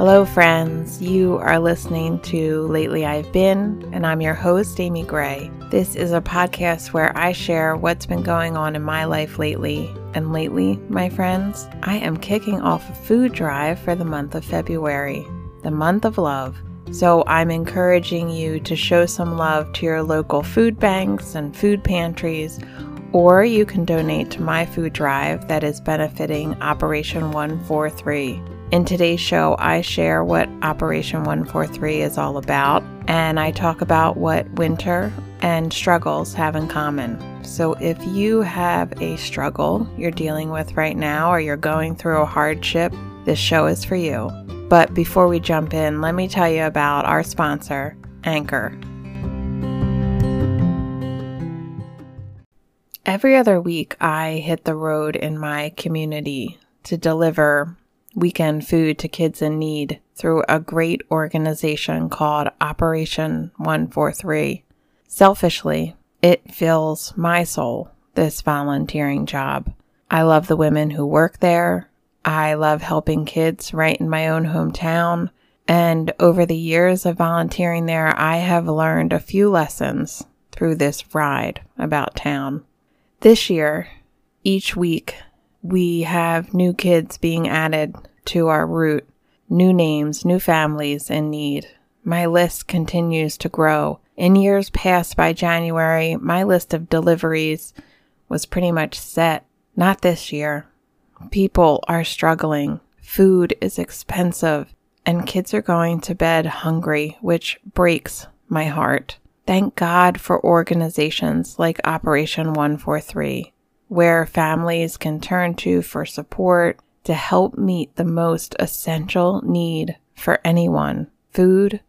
Hello, friends. You are listening to Lately I've Been, and I'm your host, Amy Gray. This is a podcast where I share what's been going on in my life lately. And lately, my friends, I am kicking off a food drive for the month of February, the month of love. So I'm encouraging you to show some love to your local food banks and food pantries, or you can donate to my food drive that is benefiting Operation 143. In today's show, I share what Operation 143 is all about, and I talk about what winter and struggles have in common. So, if you have a struggle you're dealing with right now, or you're going through a hardship, this show is for you. But before we jump in, let me tell you about our sponsor, Anchor. Every other week, I hit the road in my community to deliver weekend food to kids in need through a great organization called Operation 143. Selfishly, it fills my soul, this volunteering job. I love the women who work there. I love helping kids right in my own hometown. And over the years of volunteering there, I have learned a few lessons through this ride about town. This year, each week, we have new kids being added to our route, new names, new families in need. My list continues to grow. In years past by January, my list of deliveries was pretty much set. Not this year. People are struggling. Food is expensive, and kids are going to bed hungry, which breaks my heart. Thank God for organizations like Operation 143 where families can turn to for support to help meet the most essential need for anyone food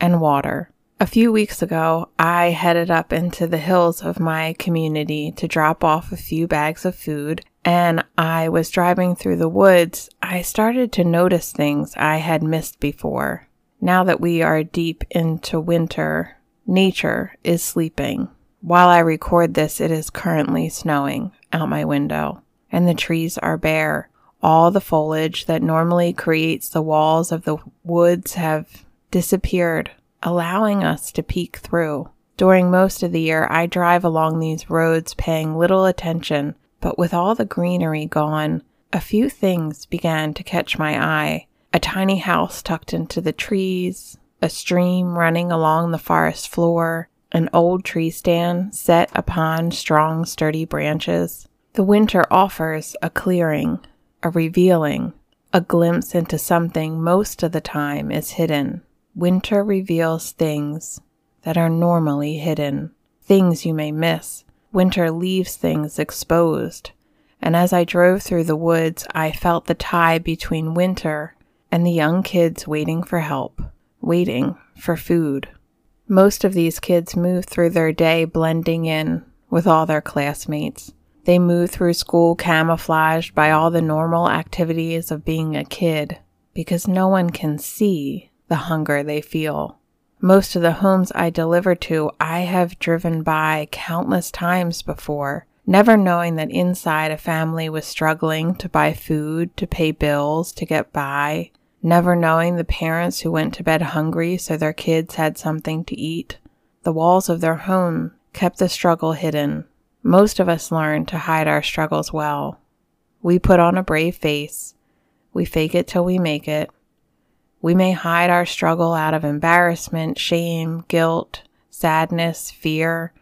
and water. A few weeks ago, I headed up into the hills of my community to drop off a few bags of food, and I was driving through the woods. I started to notice things I had missed before. Now that we are deep into winter, nature is sleeping. While I record this, it is currently snowing out my window, and the trees are bare. All the foliage that normally creates the walls of the woods have disappeared, allowing us to peek through. During most of the year, I drive along these roads paying little attention, but with all the greenery gone, a few things began to catch my eye. A tiny house tucked into the trees, a stream running along the forest floor, an old tree stand set upon strong, sturdy branches. The winter offers a clearing, a revealing, a glimpse into something most of the time is hidden. Winter reveals things that are normally hidden, things you may miss. Winter leaves things exposed. And as I drove through the woods, I felt the tie between winter and the young kids waiting for help, waiting for food. Most of these kids move through their day blending in with all their classmates. They move through school camouflaged by all the normal activities of being a kid because no one can see the hunger they feel. Most of the homes I deliver to, I have driven by countless times before, never knowing that inside a family was struggling to buy food, to pay bills, to get by, never knowing the parents who went to bed hungry so their kids had something to eat. The walls of their home kept the struggle hidden. Most of us learn to hide our struggles well. We put on a brave face. We fake it till we make it. We may hide our struggle out of embarrassment, shame, guilt, sadness, fear.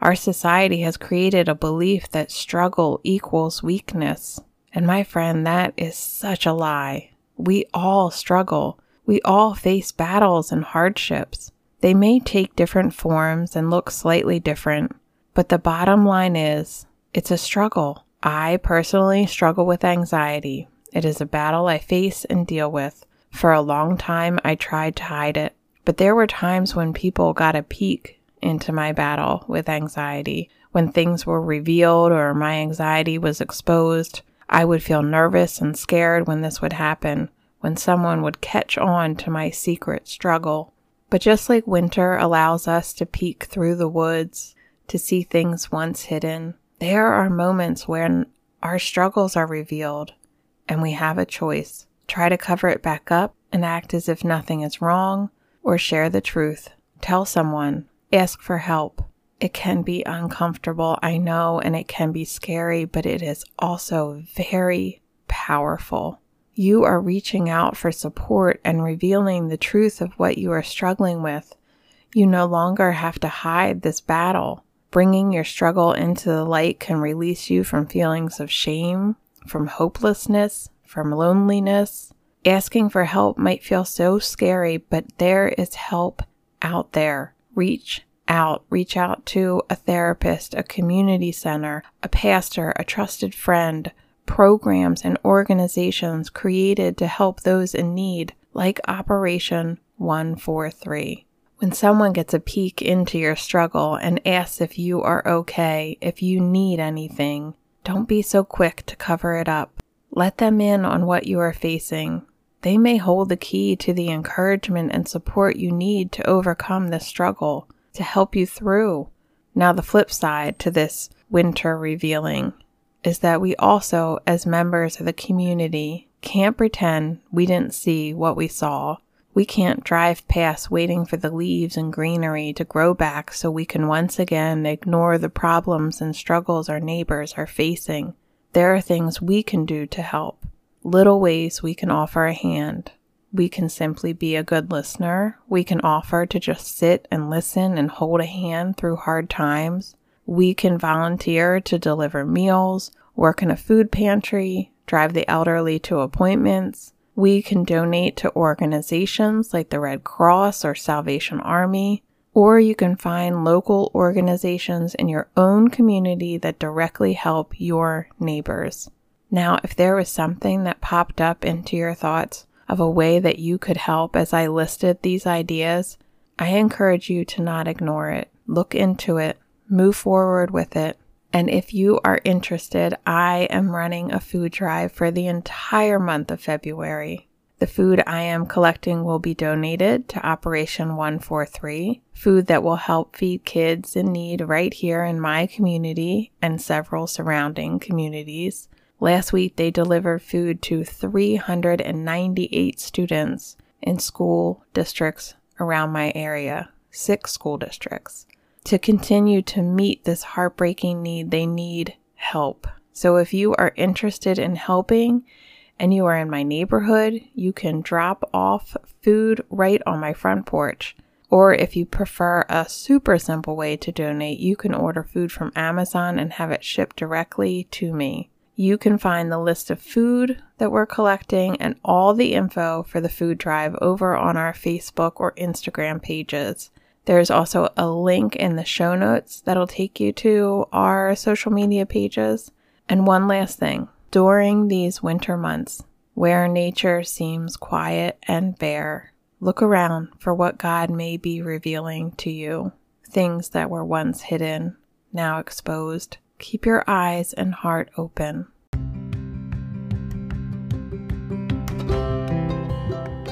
Our society has created a belief that struggle equals weakness. And my friend, that is such a lie. We all struggle. We all face battles and hardships. They may take different forms and look slightly different, but the bottom line is it's a struggle. I personally struggle with anxiety. It is a battle I face and deal with. For a long time, I tried to hide it, but there were times when people got a peek into my battle with anxiety. When things were revealed or my anxiety was exposed, I would feel nervous and scared when this would happen, when someone would catch on to my secret struggle. But just like winter allows us to peek through the woods to see things once hidden, there are moments when our struggles are revealed and we have a choice try to cover it back up and act as if nothing is wrong, or share the truth. Tell someone, ask for help. It can be uncomfortable, I know, and it can be scary, but it is also very powerful. You are reaching out for support and revealing the truth of what you are struggling with. You no longer have to hide this battle. Bringing your struggle into the light can release you from feelings of shame, from hopelessness, from loneliness. Asking for help might feel so scary, but there is help out there. Reach out. Reach out to a therapist, a community center, a pastor, a trusted friend, programs and organizations created to help those in need, like Operation 143. When someone gets a peek into your struggle and asks if you are okay, if you need anything, don't be so quick to cover it up. Let them in on what you are facing. They may hold the key to the encouragement and support you need to overcome this struggle, to help you through. Now, the flip side to this winter revealing is that we also, as members of the community, can't pretend we didn't see what we saw. We can't drive past waiting for the leaves and greenery to grow back so we can once again ignore the problems and struggles our neighbors are facing. There are things we can do to help, little ways we can offer a hand. We can simply be a good listener. We can offer to just sit and listen and hold a hand through hard times. We can volunteer to deliver meals, work in a food pantry, drive the elderly to appointments. We can donate to organizations like the Red Cross or Salvation Army, or you can find local organizations in your own community that directly help your neighbors. Now, if there was something that popped up into your thoughts of a way that you could help as I listed these ideas, I encourage you to not ignore it. Look into it move forward with it. And if you are interested, I am running a food drive for the entire month of February. The food I am collecting will be donated to Operation 143, food that will help feed kids in need right here in my community and several surrounding communities. Last week, they delivered food to 398 students in school districts around my area, six school districts to continue to meet this heartbreaking need, they need help. So if you are interested in helping and you are in my neighborhood, you can drop off food right on my front porch. Or if you prefer a super simple way to donate, you can order food from Amazon and have it shipped directly to me. You can find the list of food that we're collecting and all the info for the food drive over on our Facebook or Instagram pages. There's also a link in the show notes that'll take you to our social media pages. And one last thing during these winter months, where nature seems quiet and bare, look around for what God may be revealing to you. Things that were once hidden, now exposed. Keep your eyes and heart open.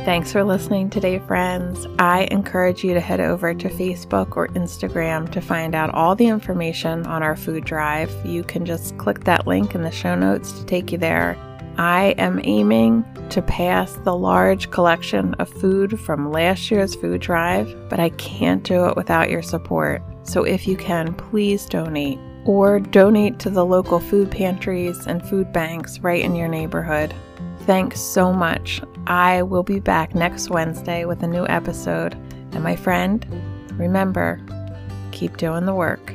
Thanks for listening today, friends. I encourage you to head over to Facebook or Instagram to find out all the information on our food drive. You can just click that link in the show notes to take you there. I am aiming to pass the large collection of food from last year's food drive, but I can't do it without your support. So if you can, please donate or donate to the local food pantries and food banks right in your neighborhood. Thanks so much. I will be back next Wednesday with a new episode. And my friend, remember, keep doing the work.